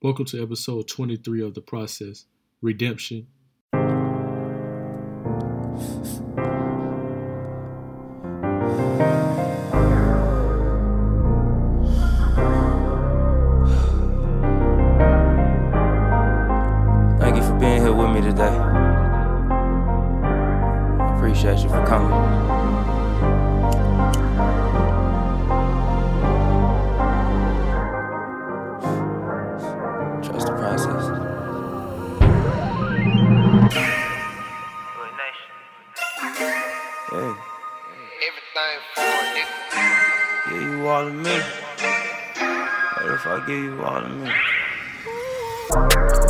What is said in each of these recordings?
Welcome to episode 23 of The Process Redemption. Thank you for being here with me today. I appreciate you for coming. Process. Hey, Everything for nigga. give you all of me. What if I give you all of me?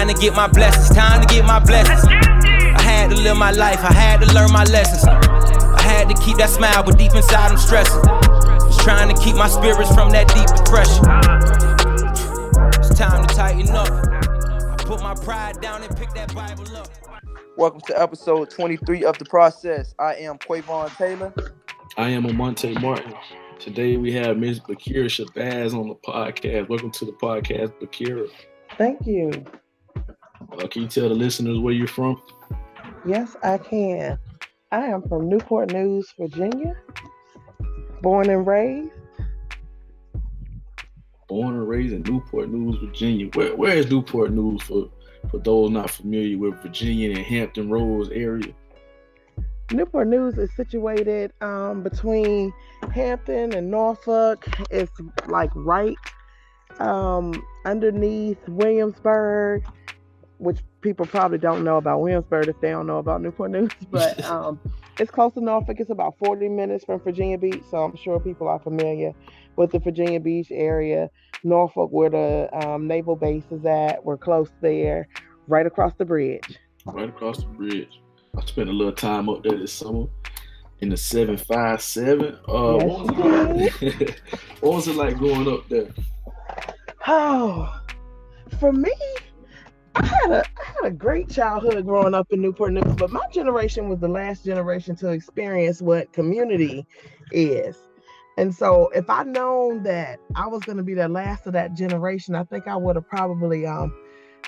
Time to get my blessings, time to get my blessings. I had to live my life, I had to learn my lessons. I had to keep that smile, but deep inside I'm stressing. Just trying to keep my spirits from that deep depression. It's time to tighten up. I put my pride down and pick that Bible up. Welcome to episode 23 of The Process. I am Quavon Taylor. I am Amonte Martin. Today we have Ms. BeKura Shabazz on the podcast. Welcome to the podcast, BeKura. Thank you. Uh, can you tell the listeners where you're from? Yes, I can. I am from Newport News, Virginia. Born and raised. Born and raised in Newport News, Virginia. Where, where is Newport News for, for those not familiar with Virginia and Hampton Roads area? Newport News is situated um, between Hampton and Norfolk. It's like right um, underneath Williamsburg, which people probably don't know about Williamsburg if they don't know about Newport News. But um, it's close to Norfolk. It's about 40 minutes from Virginia Beach, so I'm sure people are familiar with the Virginia Beach area. Norfolk, where the um, naval base is at, we're close there, right across the bridge. Right across the bridge. I spent a little time up there this summer in the 757. Uh, Yes, what, was it, what was it like going up there? Oh, for me, I had a I had a great childhood growing up in Newport News, but my generation was the last generation to experience what community is. And so if I'd known that I was gonna be the last of that generation, I think I would have probably um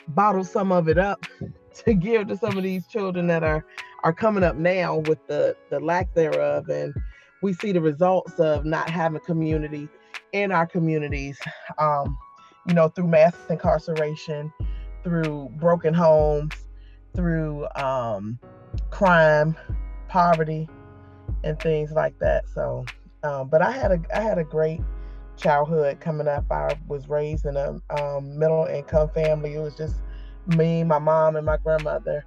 bottled some of it up to give to some of these children that are are coming up now with the the lack thereof. And we see the results of not having community in our communities. Um, you know, through mass incarceration, through broken homes, through um, crime, poverty, and things like that. So, um, but I had a I had a great childhood coming up. I was raised in a um, middle income family. It was just me, my mom, and my grandmother.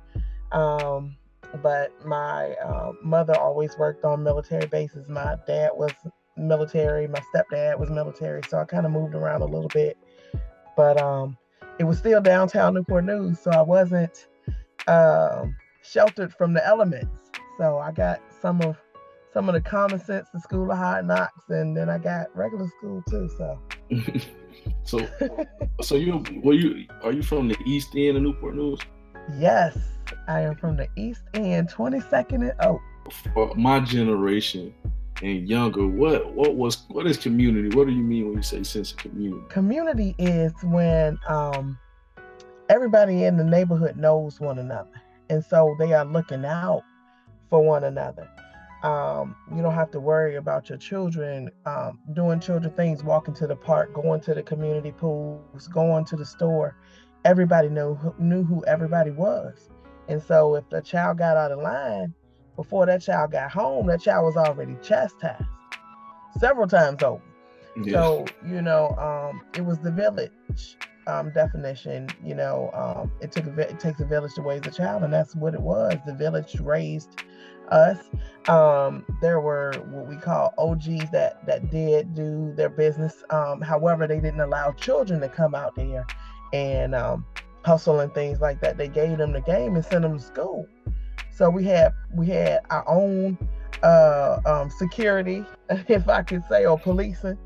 Um, but my uh, mother always worked on military bases. My dad was military. My stepdad was military. So I kind of moved around a little bit but um, it was still downtown Newport News, so I wasn't um, sheltered from the elements. So I got some of some of the common sense, the School of Hard Knocks, and then I got regular school too. So so, so you were you are you from the east end of Newport News? yes, I am from the East End, 22nd and oh, For my generation and younger, what what was what is community? What do you mean when you say sense of community? community is when um, everybody in the neighborhood knows one another, and so they are looking out for one another. Um, you don't have to worry about your children um, doing children things, walking to the park, going to the community pools, going to the store. Everybody knew who- knew who everybody was, and so if the child got out of line before that child got home, that child was already chastised several times over. So, you know, um, it was the village um, definition. You know, um, it took a, it takes a village to raise a child, and that's what it was. The village raised us. Um, there were what we call OGs that that did do their business. Um, however, they didn't allow children to come out there and um, hustle and things like that. They gave them the game and sent them to school. So we had we had our own uh, um, security, if I could say, or policing,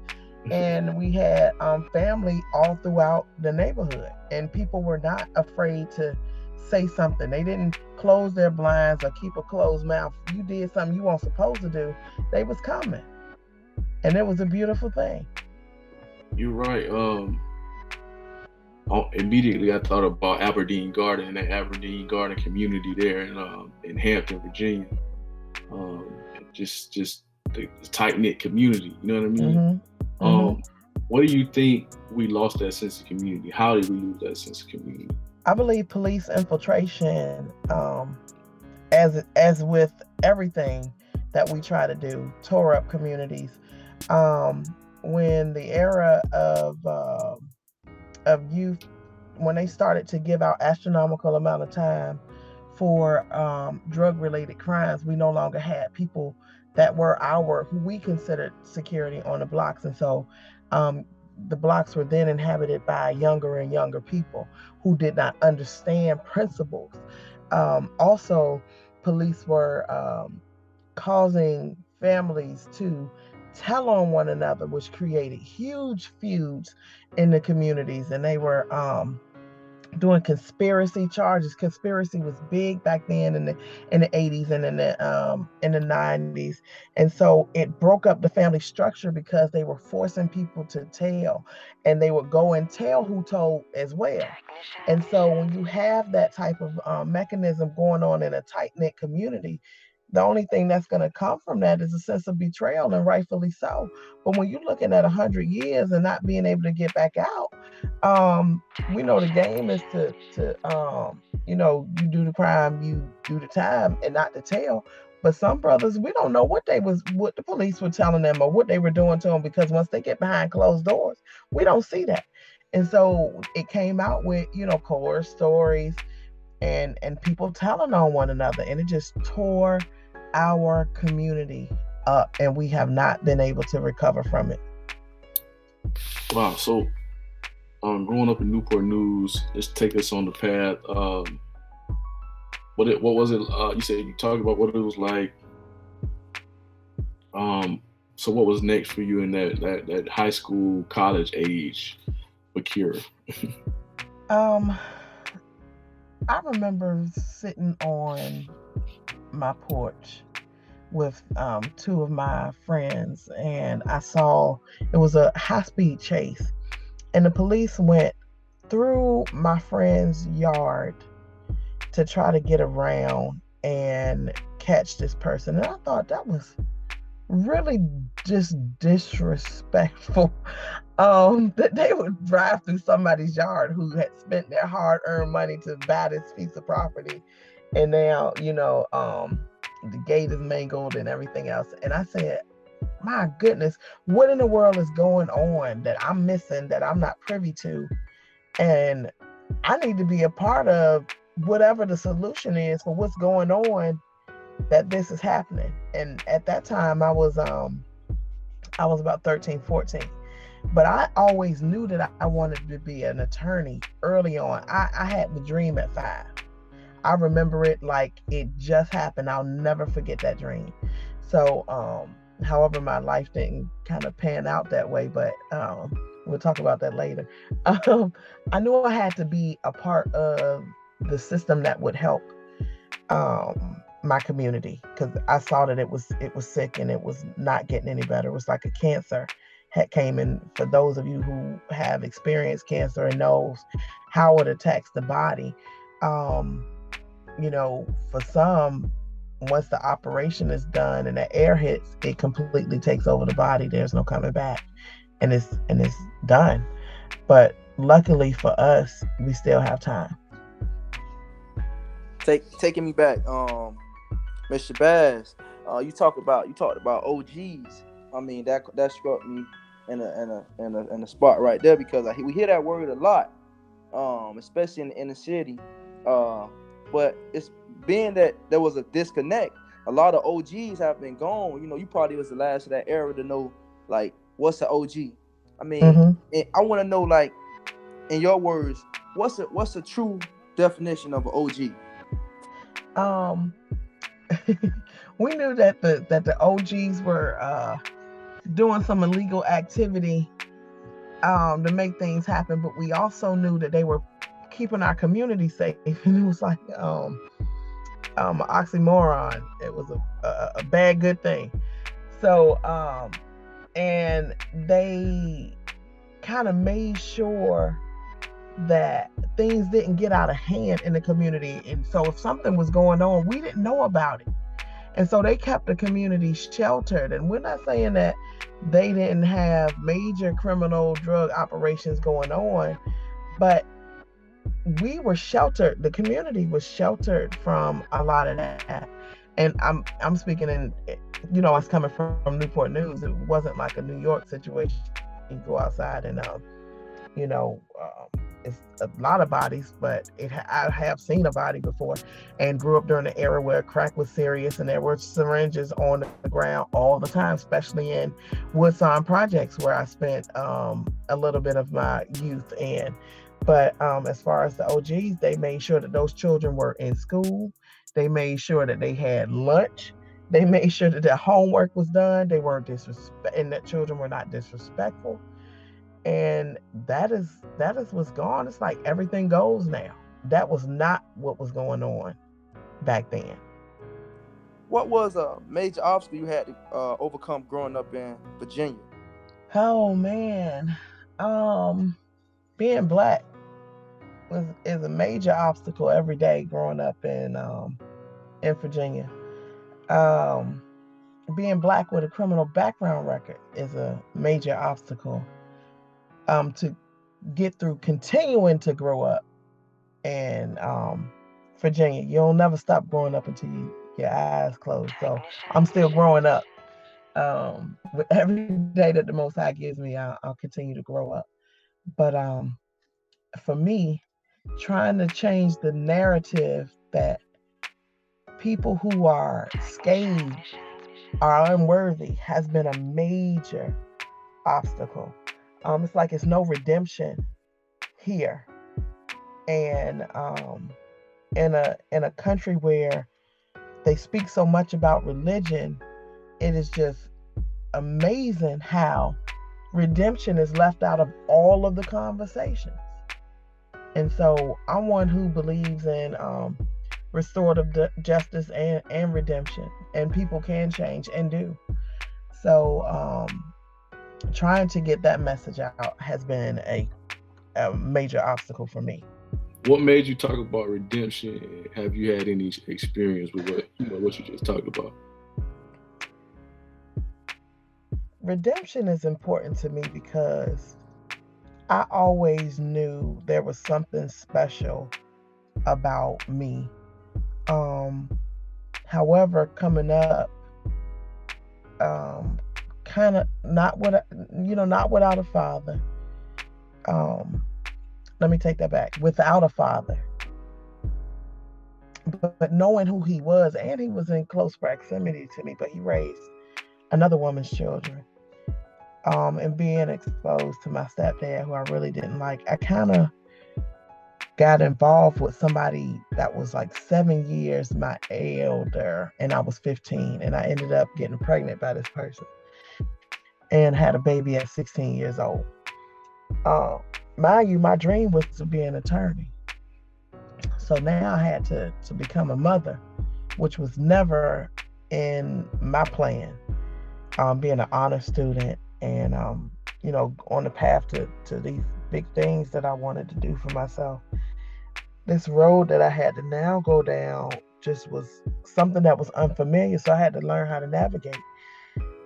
and we had um, family all throughout the neighborhood, and people were not afraid to say something. They didn't close their blinds or keep a closed mouth. You did something you weren't supposed to do. They was coming, and it was a beautiful thing. You're right. Um, immediately I thought about Aberdeen Garden and the Aberdeen Garden community there in um, in Hampton, Virginia. Um, just just the tight knit community. You know what I mean? Mm-hmm. Um, Mhm. what do you think we lost that sense of community? How did we lose that sense of community? I believe police infiltration, um, as as with everything that we try to do, tore up communities. Um, when the era of uh, of youth, when they started to give out astronomical amount of time for um, drug related crimes, we no longer had people that were our who we considered security on the blocks, and so um, the blocks were then inhabited by younger and younger people who did not understand principles. Um, also, police were um, causing families to tell on one another, which created huge feuds in the communities, and they were um, doing conspiracy charges. Conspiracy was big back then in the in the 80s and in the um, in the 90s, and so it broke up the family structure because they were forcing people to tell, and they would go and tell who told as well. And so when you have that type of um, mechanism going on in a tight knit community, the only thing that's going to come from that is a sense of betrayal, and rightfully so. But when you're looking at 100 years and not being able to get back out, um, we know the game is to, to um, you know, you do the crime, you do the time, and not to tell. But some brothers, we don't know what they was, what the police were telling them or what they were doing to them because once they get behind closed doors, we don't see that. And so it came out with, you know, coerced stories and and people telling on one another, and it just tore our community up, and we have not been able to recover from it. Wow. So, um, growing up in Newport News, just take us on the path. Um, what it, what was it? Uh, you said you talked about what it was like. Um, so what was next for you in that that, that high school, college age, BeKura? Um, I remember sitting on my porch with um, two of my friends, and I saw it was a high speed chase, and the police went through my friend's yard to try to get around and catch this person. And I thought that was really just disrespectful. Um, that they would drive through somebody's yard who had spent their hard-earned money to buy this piece of property, and now you know, um, the gate is mangled and everything else. And I said, my goodness, what in the world is going on that I'm missing that I'm not privy to? And I need to be a part of whatever the solution is for what's going on that this is happening. And at that time I was um I was about 13, 14. But I always knew that I- wanted to be an attorney early on. I, I had the dream at five. I remember it like it just happened. I'll never forget that dream. So, um, however, my life didn't kind of pan out that way, but um, we'll talk about that later. Um, I knew I had to be a part of the system that would help um, my community because I saw that it was it was sick and it was not getting any better. It was like a cancer had came in. For those of you who have experienced cancer and knows how it attacks the body, um, you know, for some, once the operation is done and the air hits, it completely takes over the body. There's no coming back, and it's and it's done. But luckily for us, we still have time. Take taking me back, um, Mr. Bass. Uh, you talk about you talked about OGs. I mean that that struck me in a in a in a, in a spot right there because I, we hear that word a lot, um, especially in the inner city. Uh, but it's being that there was a disconnect. A lot of OGs have been gone. You know, you probably was the last of that era to know like what's an OG. I mean, Mhm. and I want to know like in your words, what's a what's the true definition of an OG? Um, we knew that the that the OGs were uh, doing some illegal activity um, to make things happen, but we also knew that they were keeping our community safe, and it was like um, um, oxymoron. It was a, a, a bad good thing. So um, and they kind of made sure that things didn't get out of hand in the community. And so if something was going on, we didn't know about it. And so they kept the community sheltered. And we're not saying that they didn't have major criminal drug operations going on, but we were sheltered. The community was sheltered from a lot of that. And I'm I'm speaking in you know, I was coming from, from Newport News. It wasn't like a New York situation. You go outside and um, you know, um, it's a lot of bodies, but it, I have seen a body before and grew up during the era where crack was serious and there were syringes on the ground all the time, especially in Woodson projects where I spent um, a little bit of my youth in. But um, as far as the OGs, they made sure that those children were in school. They made sure that they had lunch. They made sure that their homework was done. They weren't disrespect, and that children were not disrespectful and that is that is what's gone it's like everything goes now that was not what was going on back then what was a major obstacle you had to uh, overcome growing up in virginia oh man um being black was is a major obstacle every day growing up in um in virginia um being black with a criminal background record is a major obstacle um, to get through continuing to grow up in um, Virginia. You'll never stop growing up until you, your eyes close. So I'm still growing up. Um, with every day that the Most High gives me, I'll, I'll continue to grow up. But um, for me, trying to change the narrative that people who are scathed are unworthy has been a major obstacle um, it's like it's no redemption here, and um, in a in a country where they speak so much about religion, it is just amazing how redemption is left out of all of the conversations. And so I'm one who believes in um, restorative justice and, and redemption, and people can change and do. So um, trying to get that message out has been a, a major obstacle for me. What made you talk about redemption? Have you had any experience with what you know what you just talked about? Redemption is important to me because I always knew there was something special about me. Um, however, coming up, um, kind of not what you know not without a father. Um let me take that back. Without a father. But, but knowing who he was and he was in close proximity to me but he raised another woman's children um and being exposed to my stepdad who i really didn't like i kind of got involved with somebody that was like seven years my elder and i was 15 and i ended up getting pregnant by this person and had a baby at 16 years old. Uh, mind you, my dream was to be an attorney. So now I had to, to become a mother, which was never in my plan. Um, being an honor student and, um, you know, on the path to, to these big things that I wanted to do for myself. This road that I had to now go down just was something that was unfamiliar. So I had to learn how to navigate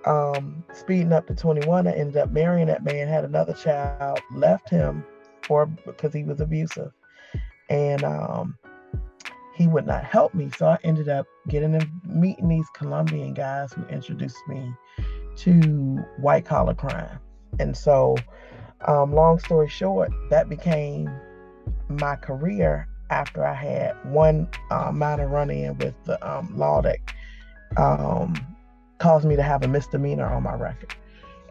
um, speeding up to 21, I ended up marrying that man, had another child, left him for because he was abusive, and um, he would not help me. So I ended up getting and meeting these Colombian guys who introduced me to white collar crime. And so, um, long story short, that became my career after I had one uh, minor run in with the um, law that um, caused me to have a misdemeanor on my record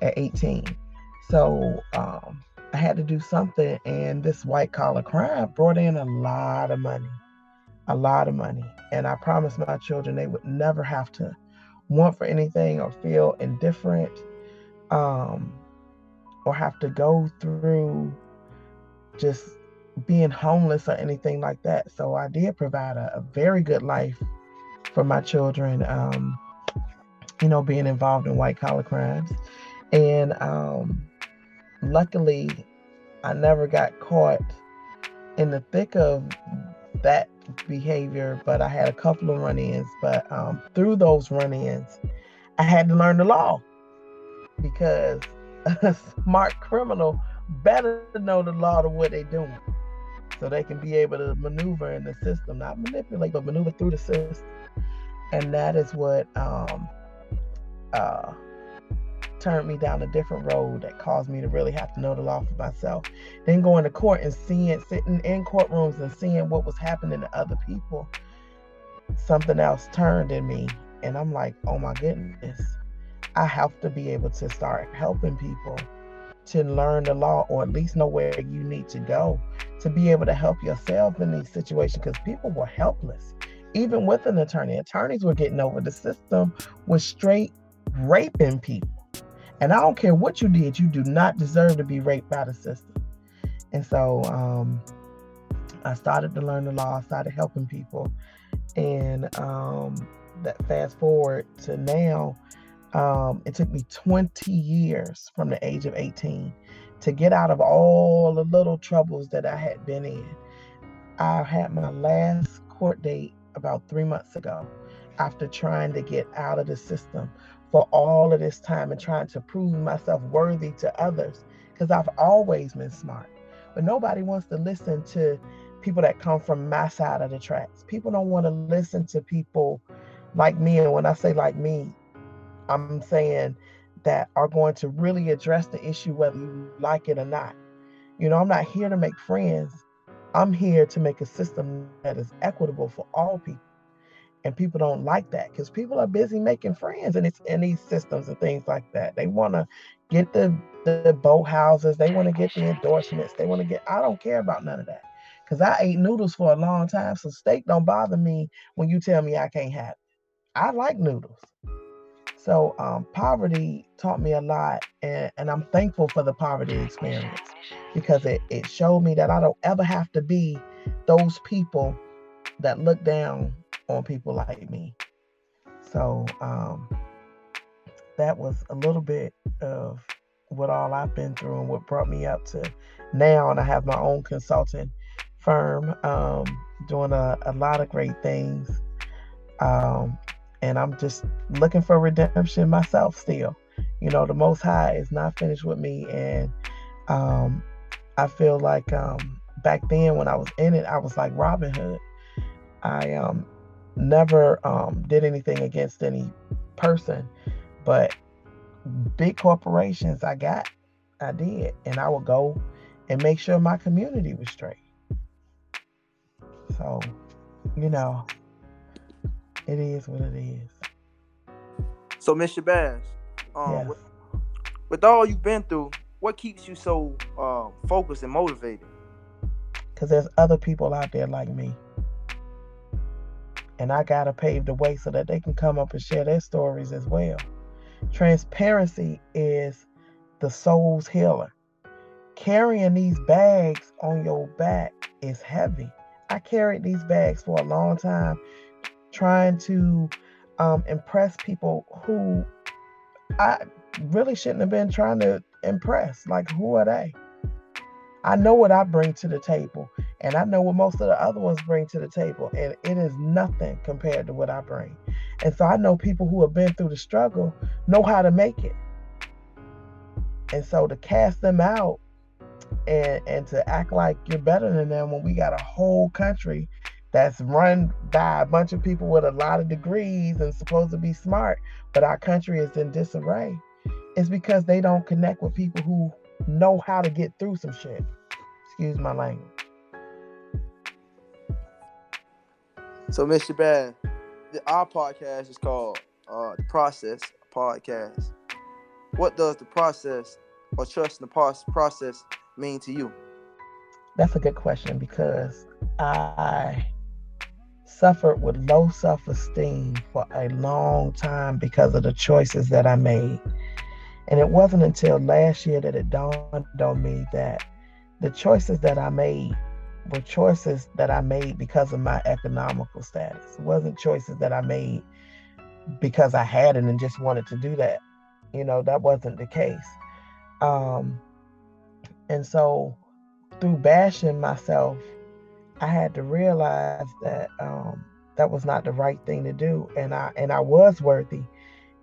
at 18. So um, I had to do something, and this white collar crime brought in a lot of money, a lot of money. And I promised my children they would never have to want for anything or feel indifferent um, or have to go through just being homeless or anything like that. So I did provide a, a very good life for my children, um, you know, being involved in white collar crimes. And um, luckily, I never got caught in the thick of that behavior, but I had a couple of run ins. But um, through those run ins, I had to learn the law because a smart criminal better know the law to what they're doing so they can be able to maneuver in the system, not manipulate, but maneuver through the system. And that is what um, uh, turned me down a different road that caused me to really have to know the law for myself. Then going to court and seeing, sitting in courtrooms and seeing what was happening to other people, something else turned in me. And I'm like, oh my goodness, I have to be able to start helping people to learn the law or at least know where you need to go to be able to help yourself in these situations because people were helpless. Even with an attorney, attorneys were getting over the system was straight raping people. And I don't care what you did, you do not deserve to be raped by the system. And so um, I started to learn the law, I started helping people. And um, that fast forward to now, um, it took me 20 years from the age of 18 to get out of all the little troubles that I had been in. I had my last court date about three months ago after trying to get out of the system for all of this time and trying to prove myself worthy to others because I've always been smart. But nobody wants to listen to people that come from my side of the tracks. People don't want to listen to people like me. And when I say like me, I'm saying that are going to really address the issue whether you like it or not. You know, I'm not here to make friends. I'm here to make a system that is equitable for all people and people don't like that because people are busy making friends in, in these systems and things like that. They want to get the, the boat houses, they want to get the endorsements, they want to get. I don't care about none of that because I ate noodles for a long time, so steak don't bother me when you tell me I can't have it. I like noodles. So um, poverty taught me a lot, and, and I'm thankful for the poverty experience because it, it showed me that I don't ever have to be those people that look down on people like me. So um, that was a little bit of what all I've been through and what brought me up to now. And I have my own consulting firm um, doing a, a lot of great things. Um, and I'm just looking for redemption myself still. You know, the Most High is not finished with me. And um, I feel like um, back then when I was in it, I was like Robin Hood. I um, never um, did anything against any person, but big corporations I got, I did, and I would go and make sure my community was straight. So, you know, it is what it is. So, Mr. Bass, um, Yes. with, with all you've been through, what keeps you so uh, focused and motivated? Because there's other people out there like me. And I got to pave the way so that they can come up and share their stories as well. Transparency is the soul's healer. Carrying these bags on your back is heavy. I carried these bags for a long time, trying to um, impress people who I really shouldn't have been trying to impress. Like, who are they? I know what I bring to the table, and I know what most of the other ones bring to the table, and it is nothing compared to what I bring. And so I know people who have been through the struggle know how to make it. And so to cast them out and and to act like you're better than them when we got a whole country that's run by a bunch of people with a lot of degrees and supposed to be smart, but our country is in disarray. It's because they don't connect with people who know how to get through some shit. Excuse my language. So, Mr. The, our podcast is called uh, The Process Podcast. What does the process or trust in the process mean to you? That's a good question because I suffered with low self esteem for a long time because of the choices that I made. And it wasn't until last year that it dawned on me that the choices that I made were choices that I made because of my economical status. It wasn't choices that I made because I had it and just wanted to do that. You know, that wasn't the case. Um, and so through bashing myself, I had to realize that um, that was not the right thing to do, and I and I was worthy,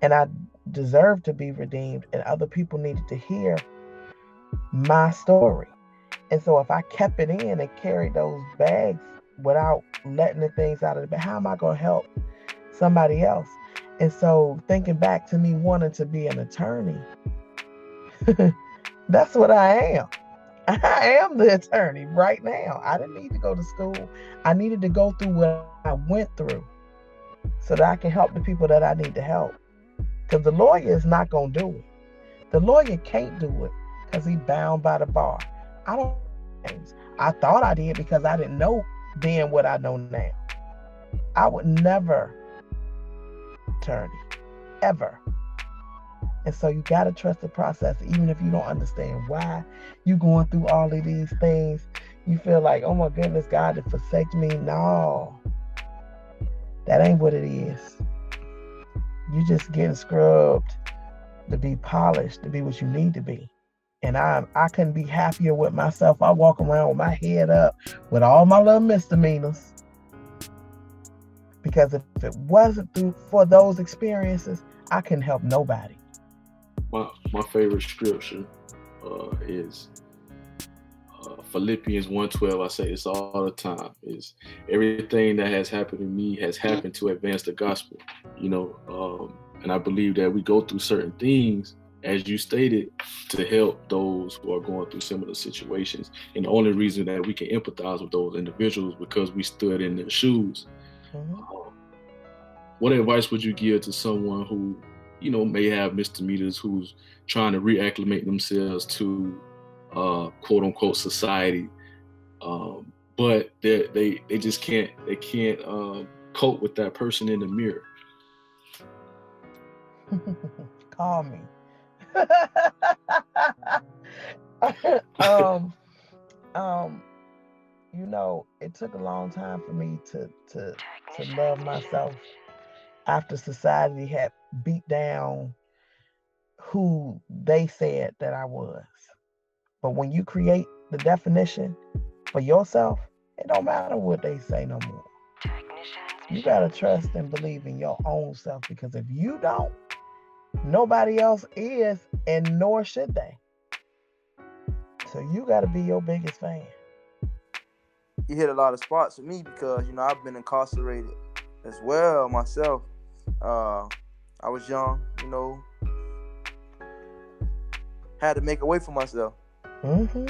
and I deserved to be redeemed, and other people needed to hear my story. And so if I kept it in and carried those bags without letting the things out of bag, how am I going to help somebody else? And so thinking back to me wanting to be an attorney, that's what I am. I am the attorney right now. I didn't need to go to school. I needed to go through what I went through so that I can help the people that I need to help. Because the lawyer is not going to do it. The lawyer can't do it because he's bound by the bar. I don't I thought I did because I didn't know then what I know now. I would never attorney, ever. And so you gotta trust the process, even if you don't understand why you going through all of these things. You feel like, oh my goodness, God has forsaken me. No, that ain't what it is. You just getting scrubbed to be polished, to be what you need to be and I I couldn't be happier with myself. I walk around with my head up with all my little misdemeanors. Because if it wasn't through for those experiences, I couldn't help nobody. My my favorite scripture uh, is Philippians 1:12. I say this all the time. Is everything that has happened to me has happened to advance the gospel. You know, um, and I believe that we go through certain things as you stated, to help those who are going through similar situations. And the only reason that we can empathize with those individuals because we stood in their shoes. Mm-hmm. Um, what advice would you give to someone who, you know, may have misdemeanors, who's trying to reacclimate themselves to uh, quote unquote society, um, but they they they just can't they can't um, cope with that person in the mirror. Call me. um, um, you know, it took a long time for me to to to love myself after society had beat down who they said that I was. But when you create the definition for yourself, it don't matter what they say no more. You gotta trust and believe in your own self because if you don't, Nobody else is, and nor should they. So you got to be your biggest fan. You hit a lot of spots with me because you know I've been incarcerated as well myself. Uh, I was young, you know, had to make a way for myself, mm-hmm.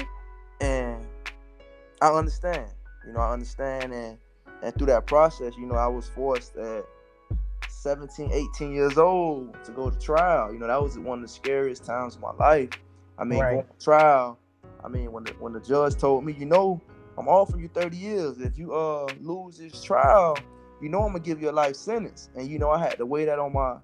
and I understand. You know, I understand, and and through that process, you know, I was forced at 17, 18 years old to go to trial. You know, that was one of the scariest times of my life. I mean, right. going to trial. I mean, when the when the judge told me, you know, I'm offering you 30 years. If you uh lose this trial, you know I'm gonna give you a life sentence. And you know, I had to weigh that on my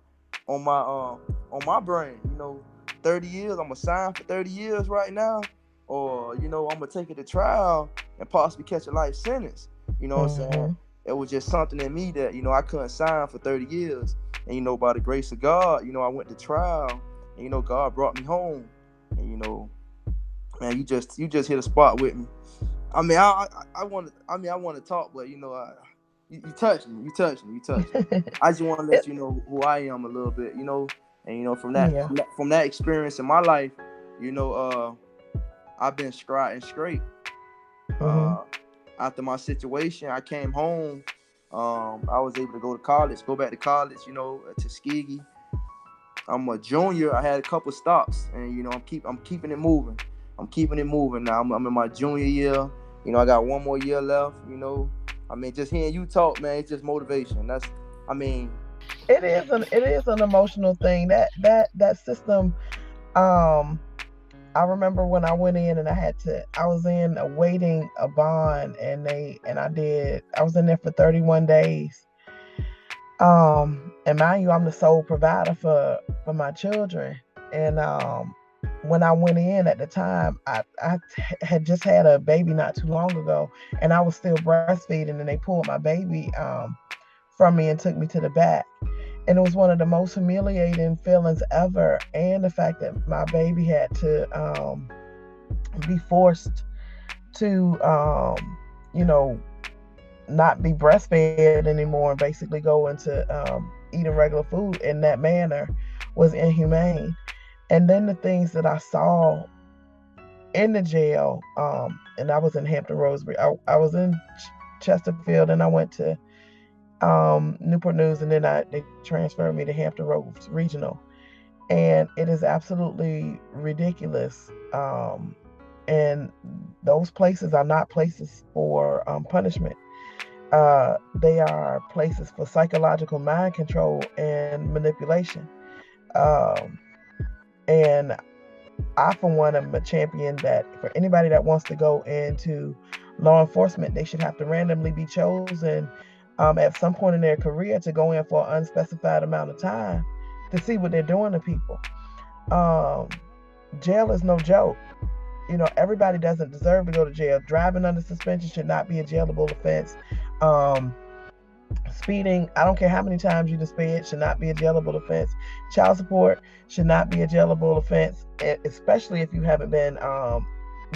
on my um on my brain. You know, 30 years, I'm gonna sign for 30 years right now, or you know, I'm gonna take it to trial and possibly catch a life sentence. You know mm-hmm. what I'm saying? Mm-hmm it was just something in me that you know I couldn't sign for 30 years. And you know, by the grace of God, you know, I went to trial, and you know, God brought me home. And you know, man, you just you just hit a spot with me. I mean, I I, I want to I mean I want to talk, but you know, I you, you touch me, you touch me, you touch me. I just want to let you know who I am a little bit, you know, and you know from that yeah. from, that, from that experience in my life, you know, uh, I've been straight and straight. Mm-hmm. Uh, after my situation, I came home. Um, I was able to go to college, go back to college, you know, uh, Tuskegee. I'm a junior. I had a couple stops, and you know, I'm keep I'm keeping it moving. I'm keeping it moving now. I'm, I'm in my junior year. You know, I got one more year left. You know, I mean, just hearing you talk, man, it's just motivation. That's, I mean, it is an it is an emotional thing. That that that system, um, I remember when I went in and I had to, I was in awaiting a bond and they, and I did, I was in there for 31 days. Um, and mind you, I'm the sole provider for, for my children. And, um, when I went in at the time, I, I had just had a baby not too long ago and I was still breastfeeding and they pulled my baby, um, from me and took me to the back and it was one of the most humiliating feelings ever and the fact that my baby had to um, be forced to um, you know not be breastfed anymore and basically go into um, eating regular food in that manner was inhumane. And then the things that i saw in the jail um, and i was in hampton roxbury I, I was in chesterfield and i went to um, Newport News, and then I, they transferred me to Hampton Roads Regional. And it is absolutely ridiculous. Um, and those places are not places for um, punishment. Uh, they are places for psychological mind control and manipulation. Um, and I, for one, am a champion that for anybody that wants to go into law enforcement, they should have to randomly be chosen um, at some point in their career to go in for an unspecified amount of time to see what they're doing to people. Um, jail is no joke. You know, everybody doesn't deserve to go to jail. Driving under suspension should not be a jailable offense. Um, speeding, I don't care how many times you sped, should not be a jailable offense. Child support should not be a jailable offense, especially if you haven't been um,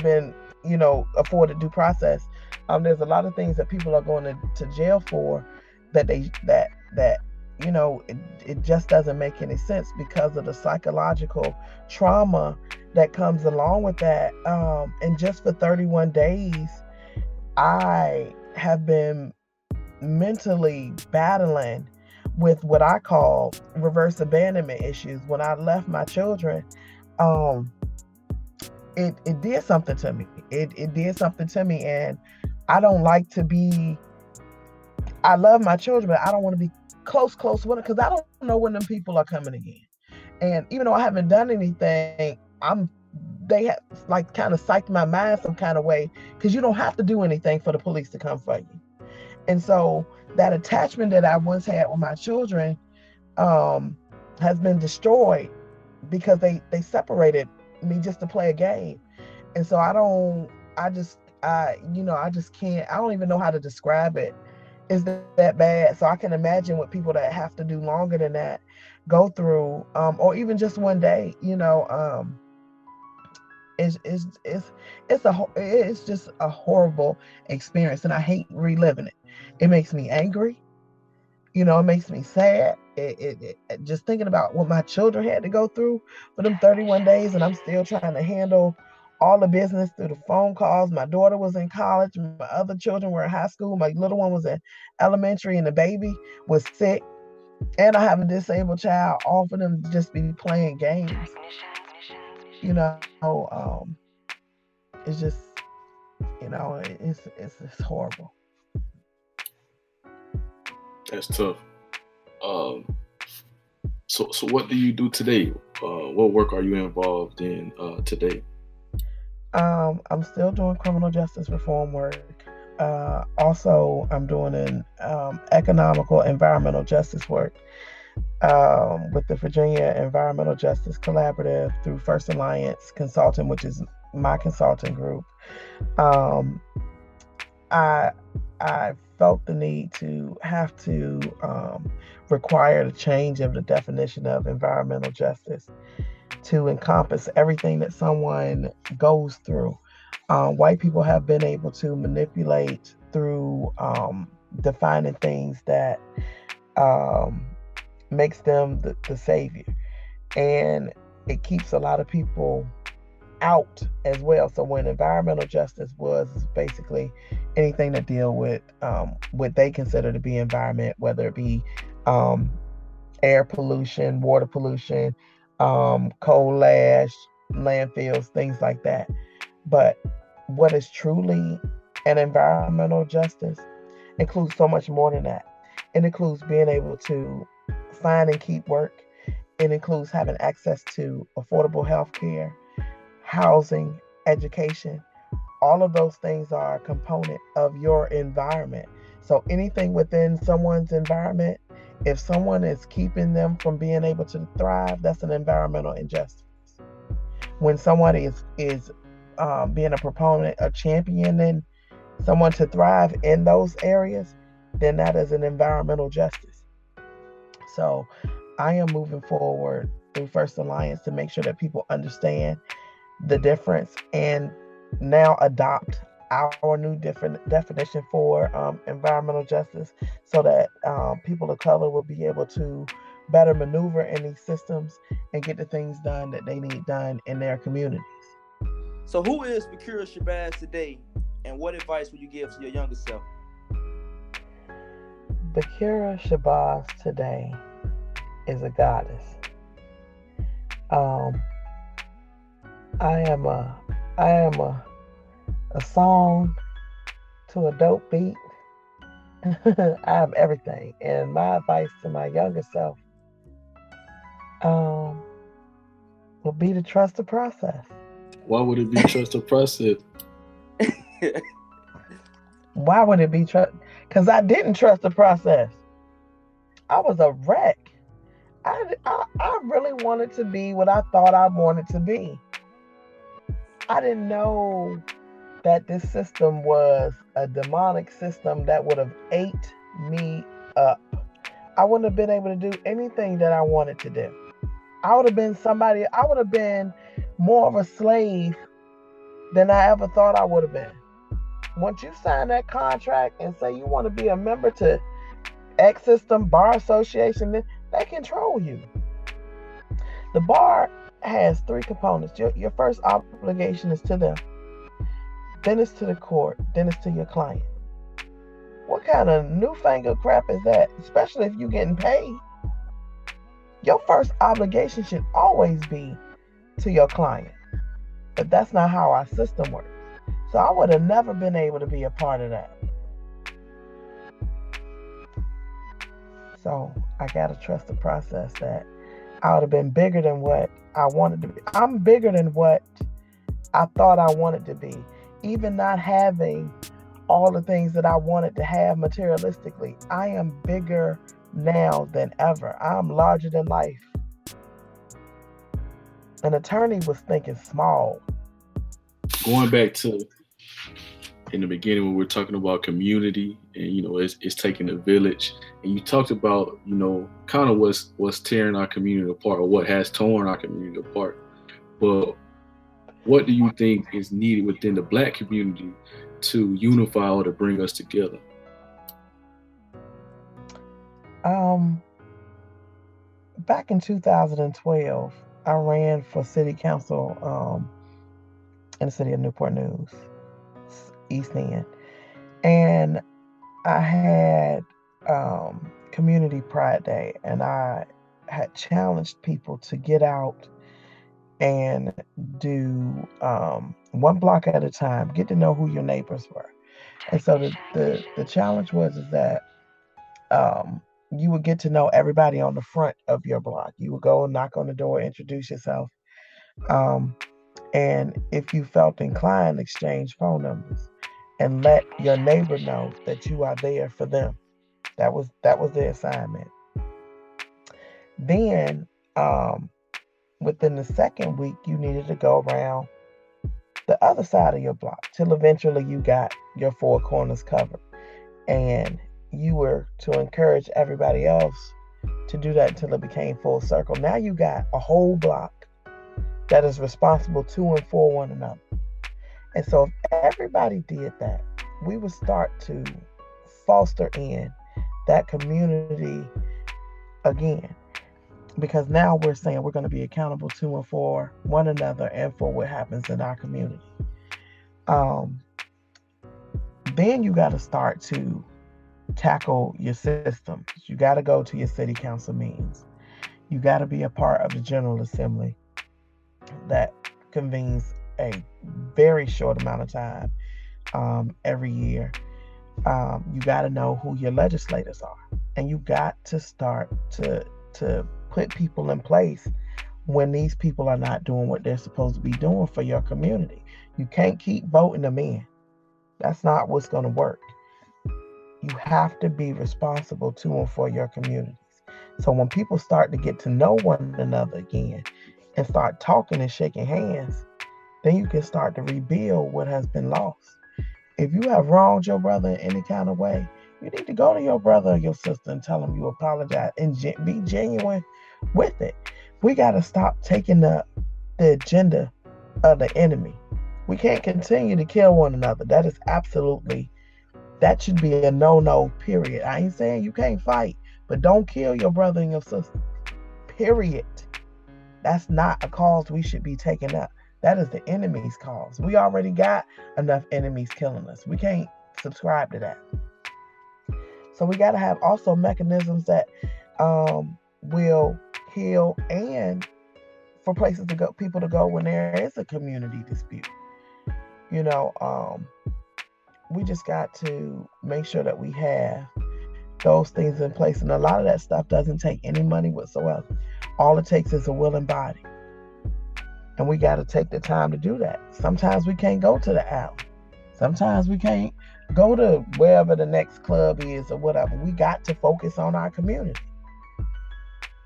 been you know afforded due process um, there's a lot of things that people are going to, to jail for that they that that you know it, it just doesn't make any sense because of the psychological trauma that comes along with that. Um, and just for 31 days i have been mentally battling with what i call reverse abandonment issues. When i left my children um, it, it did something to me. It, it did something to me. And I don't like to be. I love my children, but I don't want to be close, close with them because I don't know when them people are coming again. And even though I haven't done anything, I'm they have like kind of psyched my mind some kind of way because you don't have to do anything for the police to come for you. And so that attachment that I once had with my children um, has been destroyed because they they separated me just to play a game. And so I don't I just I, you know, I just can't, I don't even know how to describe it. Is that, bad? So I can imagine what people that have to do longer than that go through, um, or even just one day, you know, um, it's, it's, it's, it's a, it's just a horrible experience and I hate reliving it. It makes me angry. You know, it makes me sad. It, it, it, just thinking about what my children had to go through for them 31 days and I'm still trying to handle all the business through the phone calls. My daughter was in college. My other children were in high school. My little one was in elementary, and the baby was sick. And I have a disabled child. All for them just be playing games. You know, um, it's just, you know, it's it's, it's horrible. That's tough. Um, so so what do you do today? Uh, what work are you involved in uh, today? Um, I'm still doing criminal justice reform work. Uh, also, I'm doing an um, economical environmental justice work um, with the Virginia Environmental Justice Collaborative through First Alliance Consulting, which is my consulting group. Um, I I felt the need to have to um, require the change of the definition of environmental justice to encompass everything that someone goes through. Um, white people have been able to manipulate through um, defining things that um, makes them the, the savior, and it keeps a lot of people out as well. So when environmental justice was basically anything to deal with um, what they consider to be environment, whether it be um, air pollution, water pollution, um, coal ash, landfills, things like that. But what is truly an environmental justice includes so much more than that. It includes being able to find and keep work. It includes having access to affordable health care, housing, education. All of those things are a component of your environment. So anything within someone's environment, if someone is keeping them from being able to thrive, that's an environmental injustice. When someone is is um, being a proponent, a champion, and someone to thrive in those areas, then that is an environmental justice. So I am moving forward through First Alliance to make sure that people understand the difference and now adopt our new different definition for um, environmental justice so that um, people of color will be able to better maneuver in these systems and get the things done that they need done in their communities. So, who is BeKura Shabazz today, and what advice would you give to your younger self? BeKura Shabazz today is a goddess. Um, I am a, I am a, a song to a dope beat. I have everything, and my advice to my younger self um, will be to trust the process. Why would it be trust the process? Why would it be trust? Because I didn't trust the process. I was a wreck. I, I, I really wanted to be what I thought I wanted to be. I didn't know that this system was a demonic system that would have ate me up. I wouldn't have been able to do anything that I wanted to do. I would have been somebody, I would have been more of a slave than I ever thought I would have been. Once you sign that contract and say you want to be a member to X System Bar Association, they control you. The bar has three components. Your, your first obligation is to them, then it's to the court, then it's to your client. What kind of newfangled crap is that? Especially if you're getting paid. Your first obligation should always be to your client. But that's not how our system works. So I would have never been able to be a part of that. So I gotta trust the process that I would have been bigger than what I wanted to be. I'm bigger than what I thought I wanted to be. Even not having all the things that I wanted to have materialistically, I am bigger now than ever. I'm larger than life. An attorney was thinking small. Going back to in the beginning when we are talking about community and you know it's, it's taking a village and you talked about you know kind of what's what's tearing our community apart or what has torn our community apart but what do you think is needed within the black community to unify or to bring us together um back in 2012 i ran for city council um in the city of newport news East End. And I had um, Community Pride Day, and I had challenged people to get out and do um, one block at a time, get to know who your neighbors were. And so the, the, the challenge was is that um, you would get to know everybody on the front of your block. You would go and knock on the door, introduce yourself. Um, and if you felt inclined, exchange phone numbers and let your neighbor know that you are there for them. That was that was the assignment. Then um, within the second week, you needed to go around the other side of your block till eventually you got your four corners covered. And you were to encourage everybody else to do that until it became full circle. Now you got a whole block that is responsible to and for one another. And so if everybody did that, we would start to foster in that community again. Because now we're saying we're going to be accountable to and for one another and for what happens in our community. Um, then you got to start to tackle your systems. You got to go to your city council meetings. You got to be a part of the General Assembly that convenes a very short amount of time um, every year. Um, you got to know who your legislators are, and you got to start to to put people in place when these people are not doing what they're supposed to be doing for your community. You can't keep voting them in. That's not what's going to work. You have to be responsible to and for your communities. So when people start to get to know one another again and start talking and shaking hands, then you can start to rebuild what has been lost. If you have wronged your brother in any kind of way, you need to go to your brother or your sister and tell them you apologize and be genuine with it. We got to stop taking the, the agenda of the enemy. We can't continue to kill one another. That is absolutely, that should be a no no, period. I ain't saying you can't fight, but don't kill your brother and your sister, period. That's not a cause we should be taking up. That is the enemy's cause. We already got enough enemies killing us. We can't subscribe to that. So we got to have also mechanisms that um, will heal and for places to go, people to go when there is a community dispute. You know, um, we just got to make sure that we have those things in place. And a lot of that stuff doesn't take any money whatsoever. All it takes is a willing body. And we got to take the time to do that. Sometimes we can't go to the alley. Sometimes we can't go to wherever the next club is or whatever. We got to focus on our community.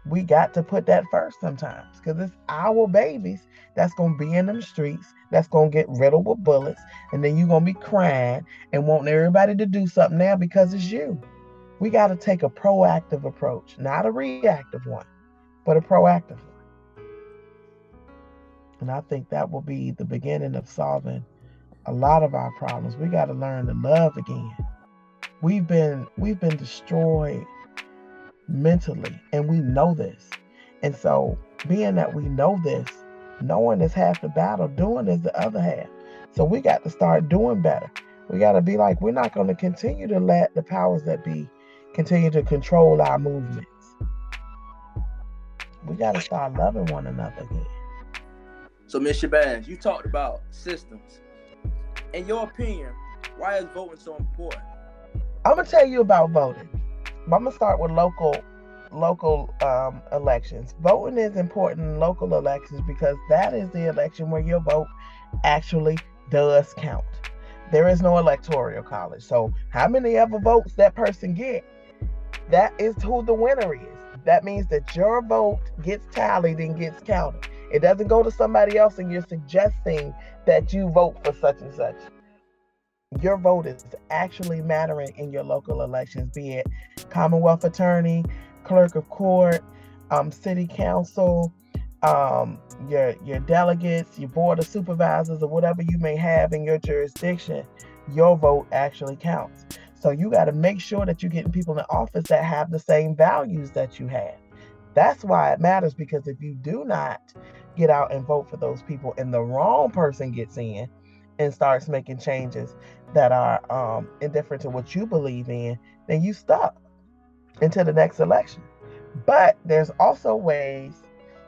We got to put that first sometimes because it's our babies that's going to be in them streets, that's going to get riddled with bullets, and then you're going to be crying and wanting everybody to do something now because it's you. We got to take a proactive approach, not a reactive one, but a proactive one. And I think that will be the beginning of solving a lot of our problems. We got to learn to love again. We've been we've been destroyed mentally and we know this. And so being that we know this, knowing is half the battle, doing is the other half. So we got to start doing better. We got to be like we're not going to continue to let the powers that be continue to control our movements. We got to start loving one another again. So, Miss Shabazz, you talked about systems in your opinion, why is voting so important? I'm gonna tell you about voting. I'm gonna start with local local um, elections. Voting is important in local elections because that is the election where your vote actually does count. There is no electoral college. So how many ever votes that person get, that is who the winner is. That means that your vote gets tallied and gets counted. It doesn't go to somebody else and you're suggesting that you vote for such and such. Your vote is actually mattering in your local elections, be it Commonwealth Attorney, Clerk of Court, um, City Council, um, your your delegates, your board of supervisors, or whatever you may have in your jurisdiction, your vote actually counts. So you got to make sure that you're getting people in office that have the same values that you have. That's why it matters because if you do not get out and vote for those people and the wrong person gets in and starts making changes that are um, indifferent to what you believe in, then you stop until the next election. But there's also ways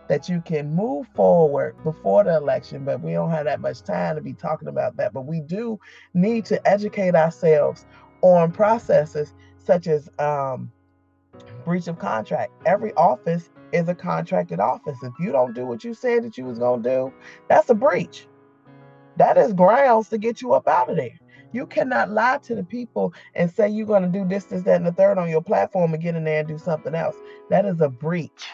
that you can move forward before the election, but we don't have that much time to be talking about that. But we do need to educate ourselves on processes such as um, breach of contract. Every office is a contracted office. If you don't do what you said that you was gonna do, that's a breach. That is grounds to get you up out of there. You cannot lie to the people and say you're gonna do this, this, that, and the third on your platform and get in there and do something else. That is a breach.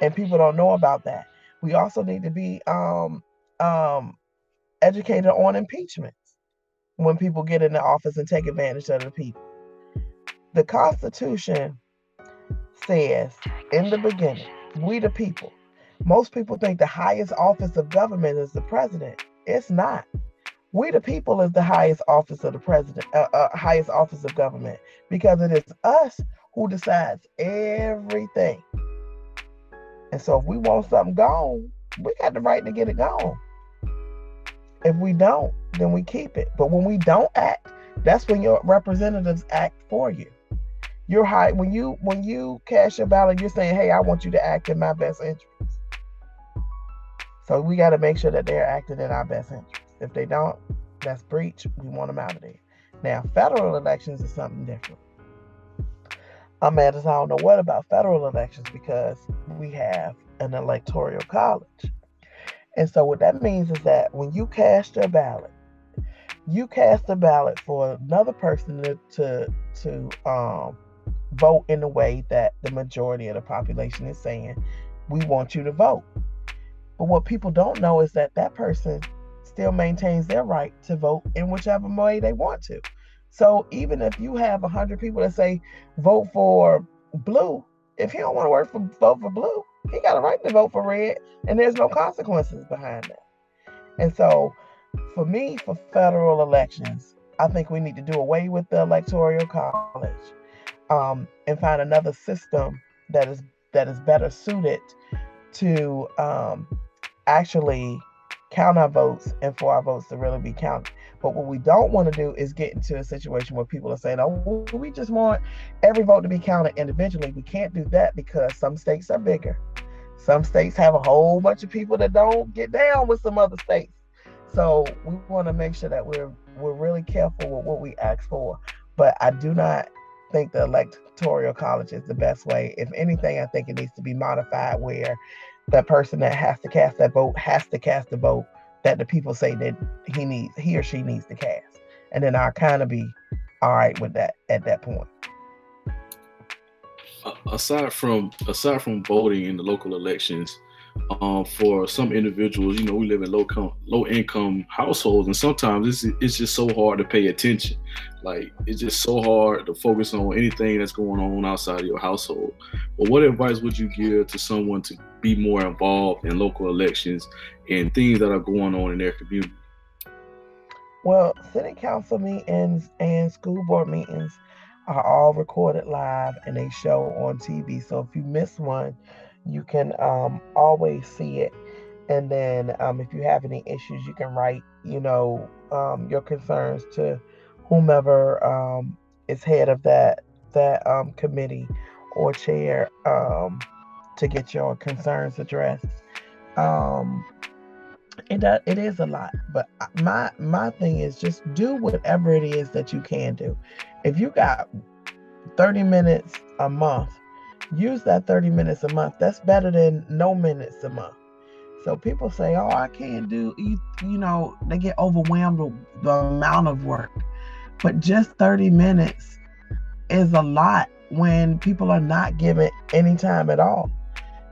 And people don't know about that. We also need to be um um educated on impeachments when people get in the office and take advantage of the people. The Constitution says in the beginning, we the people. Most people think the highest office of government is the president. It's not. We the people is the highest office of the president, uh, uh, highest office of government, because it is us who decides everything. And so if we want something gone, we got the right to get it gone. If we don't, then we keep it. But when we don't act, that's when your representatives act for you. You're high when you when you cast your ballot, you're saying, "Hey, I want you to act in my best interest." So we got to make sure that they're acting in our best interest. If they don't, that's breach. We want them out of there. Now, federal elections is something different. I'm mad as I don't know what about federal elections because we have an electoral college. And so what that means is that when you cast your ballot, you cast a ballot for another person to to, to um, vote in the way that the majority of the population is saying we want you to vote. But what people don't know is that that person still maintains their right to vote in whichever way they want to. So even if you have 100 people that say vote for blue, if he don't want to work for vote for blue, he got a right to vote for red, and there's no consequences behind that. And so, for me, for federal elections, I think we need to do away with the electoral college um, and find another system that is that is better suited to um, actually count our votes and for our votes to really be counted. But what we don't want to do is get into a situation where people are saying, oh, we just want every vote to be counted individually. We can't do that because some states are bigger. Some states have a whole bunch of people that don't get down with some other states. So we want to make sure that we're we're really careful with what we ask for. But I do not think the electoral college is the best way. If anything, I think it needs to be modified where that person that has to cast that vote has to cast the vote that the people say that he needs he or she needs to cast. And then i'll kind of be all right with that at that point. Aside from aside from voting in the local elections um, for some individuals, you know, we live in low com- low income households, and sometimes it's it's just so hard to pay attention. Like it's just so hard to focus on anything that's going on outside of your household. But what advice would you give to someone to be more involved in local elections and things that are going on in their community? Well, city council meetings and school board meetings are all recorded live and they show on TV. So if you miss one, you can um, always see it. And then um, if you have any issues, you can write, you know, um, your concerns to whomever um, is head of that that um, committee or chair um, to get your concerns addressed. it it is a lot, but my my thing is just do whatever it is that you can do. If you got 30 minutes a month use that 30 minutes a month. That's better than no minutes a month. So people say, oh, I can't do, you, you know, they get overwhelmed with the amount of work. But just 30 minutes is a lot when people are not given any time at all.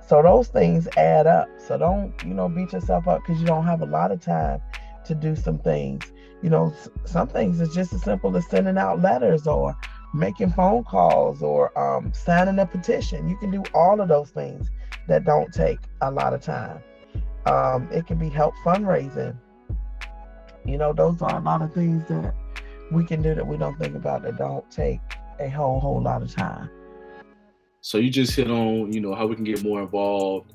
So those things add up. So don't, you know, beat yourself up because you don't have a lot of time to do some things. You know, some things is just as simple as sending out letters or making phone calls or um, signing a petition. You can do all of those things that don't take a lot of time. Um, it can be help fundraising. You know, those are a lot of things that we can do that we don't think about that don't take a whole whole lot of time. So you just hit on, you know, how we can get more involved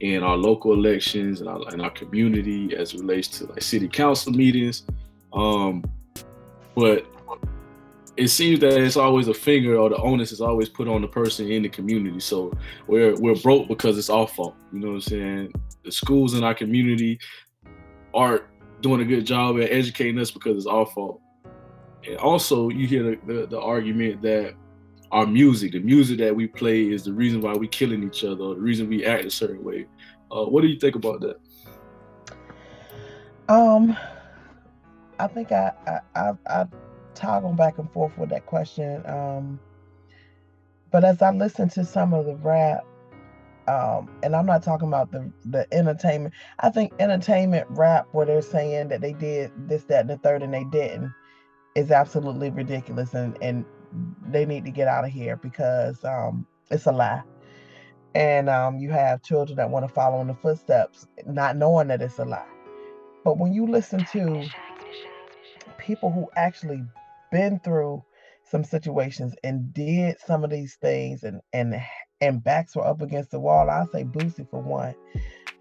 in our local elections and our, in our community as relates to like city council meetings. Um, but it seems that it's always a finger or the onus is always put on the person in the community. So we're we're broke because it's our fault. You know what I'm saying? The schools in our community aren't doing a good job at educating us because it's our fault. And also, you hear the, the, the argument that our music, the music that we play, is the reason why we're killing each other, the reason we act a certain way. Uh, what do you think about that? Um, I think I I I, I toggle back and forth with that question. Um, but as I listen to some of the rap, um, and I'm not talking about the the entertainment. I think entertainment rap where they're saying that they did this, that, and the third, and they didn't, is absolutely ridiculous, and and they need to get out of here because um, it's a lie. And um, you have children that want to follow in the footsteps, not knowing that it's a lie. But when you listen to people who actually been through some situations and did some of these things and and and backs were up against the wall. I say Boosie for one.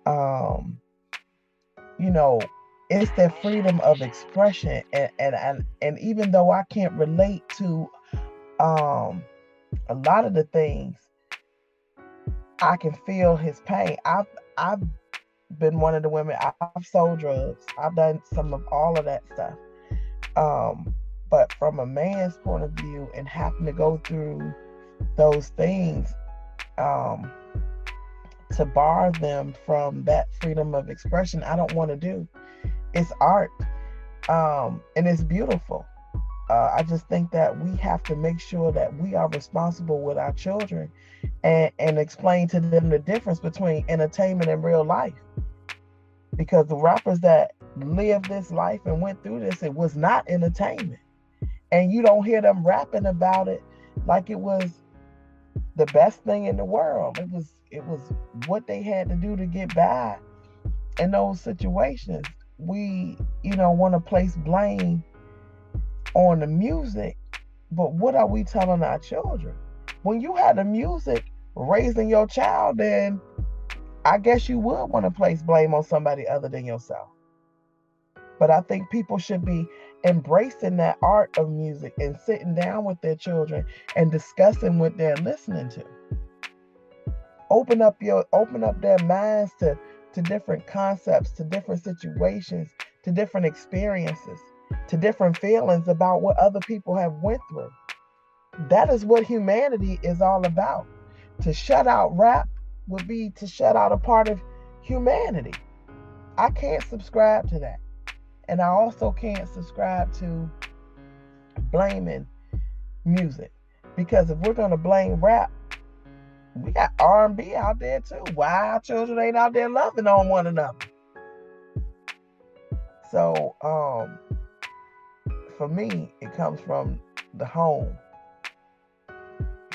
Um, you know, it's their freedom of expression and and and, and even though I can't relate to um a lot of the things, I can feel his pain. I've I've been one of the women. I've sold drugs. I've done some of all of that stuff. Um, but from a man's point of view and having to go through those things, um, to bar them from that freedom of expression, I don't want to do. It's art, um, and it's beautiful. Uh, I just think that we have to make sure that we are responsible with our children and, and explain to them the difference between entertainment and real life. Because the rappers that lived this life and went through this, it was not entertainment. And you don't hear them rapping about it like it was the best thing in the world. It was it was what they had to do to get by in those situations. We, you know, want to place blame on the music, but what are we telling our children? When you had the music raising your child, then I guess you would want to place blame on somebody other than yourself. But I think people should be embracing that art of music and sitting down with their children and discussing what they're listening to. Open up your open up their minds to to different concepts, to different situations, to different experiences, to different feelings about what other people have went through. That is what humanity is all about. To shut out rap would be to shut out a part of humanity. I can't subscribe to that. And I also can't subscribe to blaming music because if we're to blame rap, we got R&B out there too. Why our children ain't out there loving on one another? So, um, for me, it comes from the home.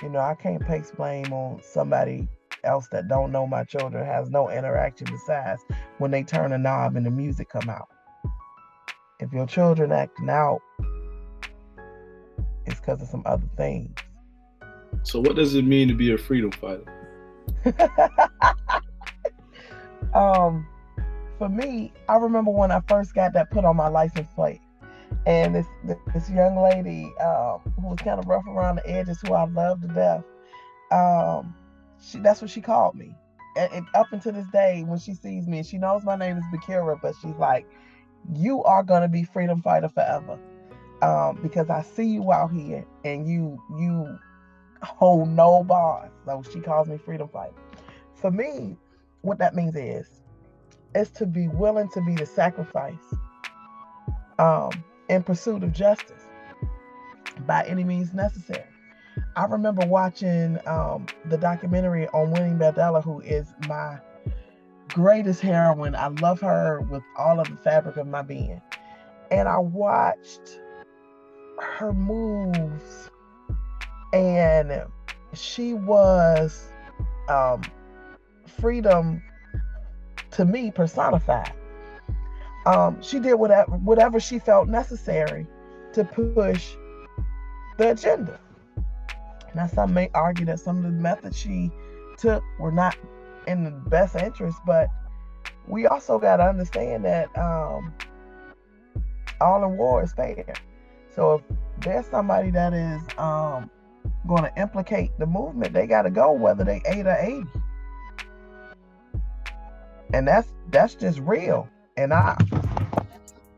You know, I can't place blame on somebody else that don't know my children, has no interaction besides when they turn a knob and the music come out. If your children acting out, it's because of some other things. So, what does it mean to be a freedom fighter? um, for me, I remember when I first got that put on my license plate, and this this young lady um, who was kind of rough around the edges, who I love to death. Um, she that's what she called me, and, and up until this day, when she sees me, she knows my name is BeKura, but she's like, you are gonna be freedom fighter forever. Um, because I see you out here and you you hold no bars. So she calls me freedom fighter. For me, what that means is is to be willing to be the sacrifice um, in pursuit of justice by any means necessary. I remember watching um, the documentary on Winnie Mandela, who is my greatest heroine. I love her with all of the fabric of my being. And I watched her moves, and she was um, freedom to me personified. Um, she did whatever whatever she felt necessary to push the agenda. Now, some may argue that some of the methods she took were not in the best interest, but we also got to understand that um, all war is fair. So if there's somebody that is um, going to implicate the movement, they got to go whether they eight or eighty, and that's that's just real. And I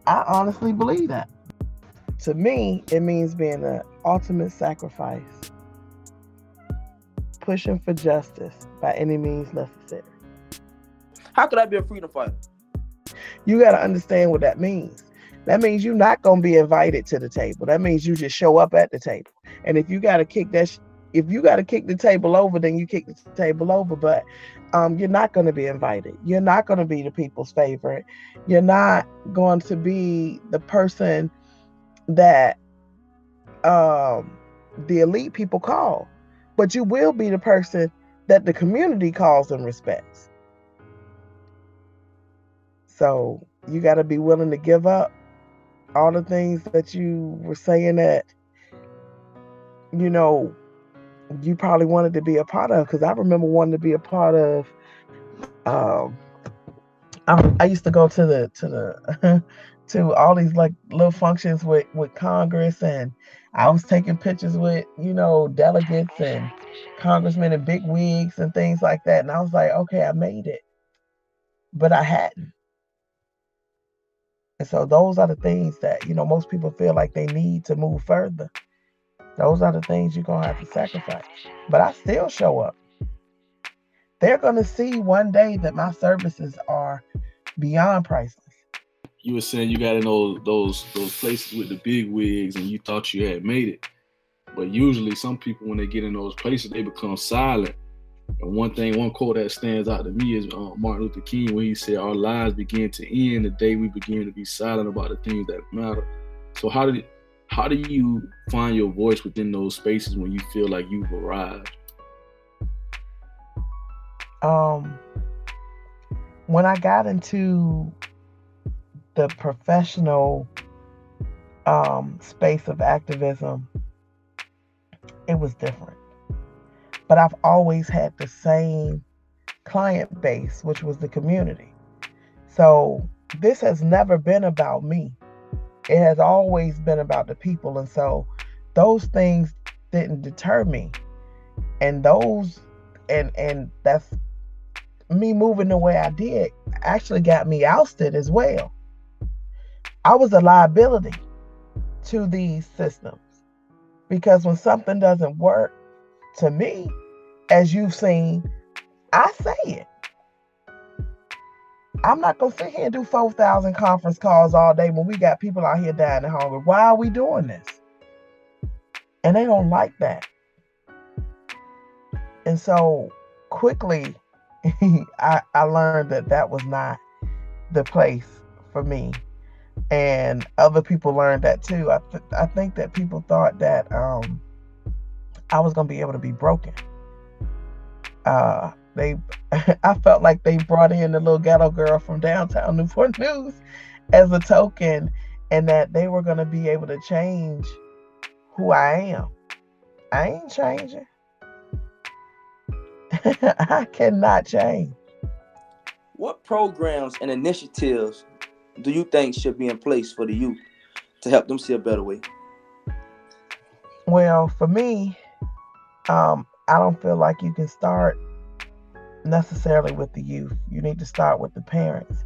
I honestly believe that. To me, it means being an ultimate sacrifice pushing for justice by any means necessary. How could I be a freedom fighter? You got to understand what that means. That means you're not going to be invited to the table. That means you just show up at the table. And if you got to kick that, sh- if you got to kick the table over, then you kick the table over. But um, you're not going to be invited. You're not going to be the people's favorite. You're not going to be the person that um, the elite people call but you will be the person that the community calls and respects. So you got to be willing to give up all the things that you were saying that, you know, you probably wanted to be a part of. Because I remember wanting to be a part of. Um, I, I used to go to the to the to all these like little functions with with Congress and I was taking pictures with, you know, delegates and congressmen and big wigs and things like that. And I was like, okay, I made it. But I hadn't. And so those are the things that, you know, most people feel like they need to move further. Those are the things you're going to have to sacrifice. But I still show up. they're going to see one day that my services are beyond priceless. You were saying you got in those those those places with the big wigs, and you thought you had made it. But usually, some people when they get in those places, they become silent. And one thing, one quote that stands out to me is uh, Martin Luther King, when he said, "Our lives begin to end the day we begin to be silent about the things that matter." So, how did how do you find your voice within those spaces when you feel like you've arrived? Um, when I got into the professional um, space of activism, it was different. But I've always had the same client base, which was the community. So this has never been about me. It has always been about the people. And so those things didn't deter me. And those and and that's me moving the way I did actually got me ousted as well. I was a liability to these systems because when something doesn't work to me, as you've seen, I say it. I'm not gonna sit here and do 4,000 conference calls all day when we got people out here dying of hunger. Why are we doing this? And they don't like that. And so quickly, I, I learned that that was not the place for me. And other people learned that too. I, th- I think that people thought that um, I was to be able to be broken. Uh, they, I felt like they brought in the little ghetto girl from downtown Newport News as a token, and that they were to be able to change who I am. I ain't changing. I cannot change. What programs and initiatives do you think should be in place for the youth to help them see a better way? Well, for me, um, I don't feel like you can start necessarily with the youth. You need to start with the parents.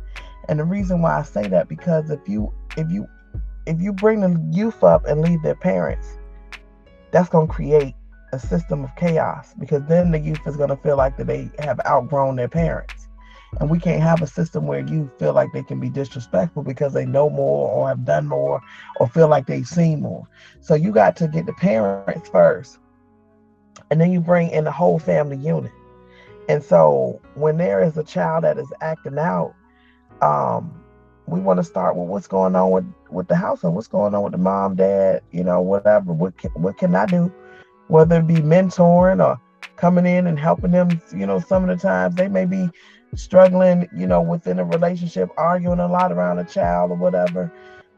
And the reason why I say that because if you if you if you bring the youth up and leave their parents, that's going to create a system of chaos because then the youth is going to feel like that they have outgrown their parents. And we can't have a system where you feel like they can be disrespectful because they know more or have done more or feel like they've seen more. So you got to get the parents first. And then you bring in the whole family unit. And so when there is a child that is acting out, um, we want to start with what's going on with, with the house and what's going on with the mom, dad, you know, whatever. What can, what can I do whether it be mentoring or coming in and helping them, you know, some of the times they may be struggling, you know, within a relationship, arguing a lot around a child or whatever.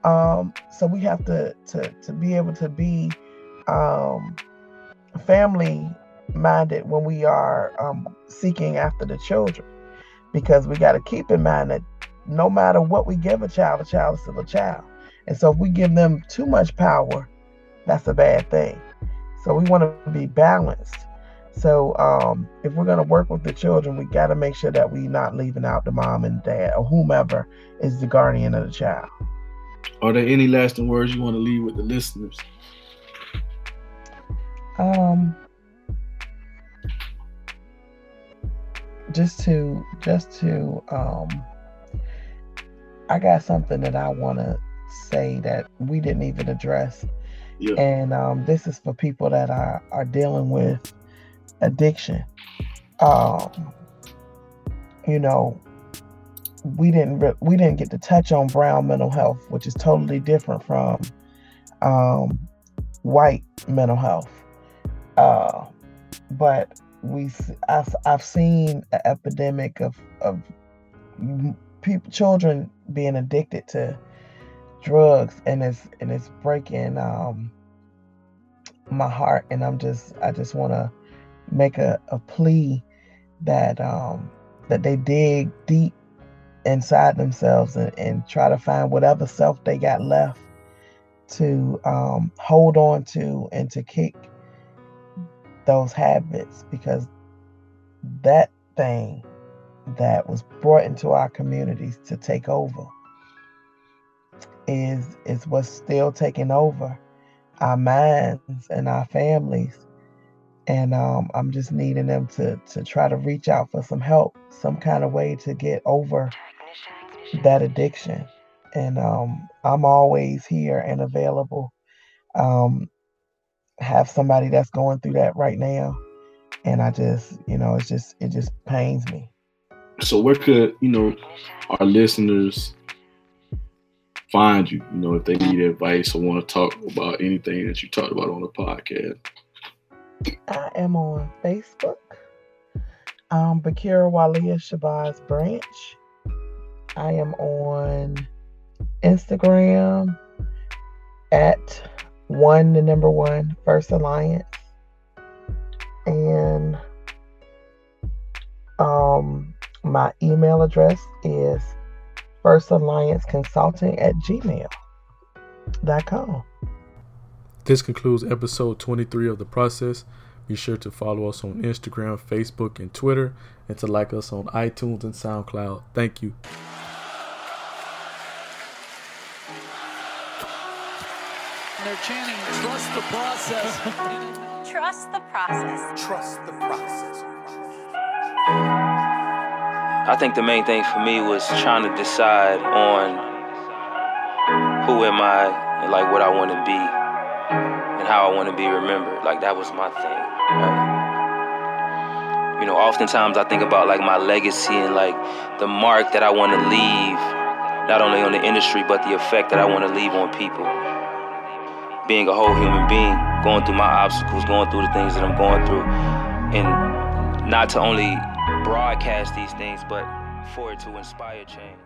Um, so we have to to to be able to be um, family minded when we are um, seeking after the children, because we got to keep in mind that no matter what we give a child, a child is still a child, and so if we give them too much power, that's a bad thing. So we want to be balanced. So um, if we're going to work with the children, we got to make sure that we're not leaving out the mom and dad or whomever is the guardian of the child. Are there any lasting words you want to leave with the listeners? Um, just to, just to, um, I got something that I want to say that we didn't even address yeah. And um, this is for people that are, are dealing with addiction. Um, you know, we didn't re- we didn't get to touch on brown mental health, which is totally different from um, white mental health. Uh, but we I've, I've seen an epidemic of of people children being addicted to drugs and it's and it's breaking um my heart and I'm just I just want to make a, a plea that um that they dig deep inside themselves and, and try to find whatever self they got left to um, hold on to and to kick those habits because that thing that was brought into our communities to take over is is what's still taking over our minds and our families and um, I'm just needing them to to try to reach out for some help, some kind of way to get over that addiction. And um, I'm always here and available. Um, have somebody that's going through that right now, and I just, you know, it's just it just pains me. So where could you know our listeners find you? You know, if they need advice or want to talk about anything that you talked about on the podcast. I am on Facebook. Um, BeKura Walia Shabazz Branch. I am on Instagram at one, the number one, First Alliance. And um, my email address is First Alliance Consulting at gmail.com. This concludes episode 23 of The Process. Be sure to follow us on Instagram, Facebook, and Twitter, and to like us on iTunes and SoundCloud. Thank you. they're chanting, trust the process. Trust the process. Trust the process. I think the main thing for me was trying to decide on who am I and like what I want to be and how I want to be remembered. Like that was my thing. Right? You know, oftentimes I think about like my legacy and like the mark that I want to leave, not only on the industry but the effect that I want to leave on people being a whole human being, going through my obstacles, going through the things that I'm going through, and not to only broadcast these things, but for it to inspire change.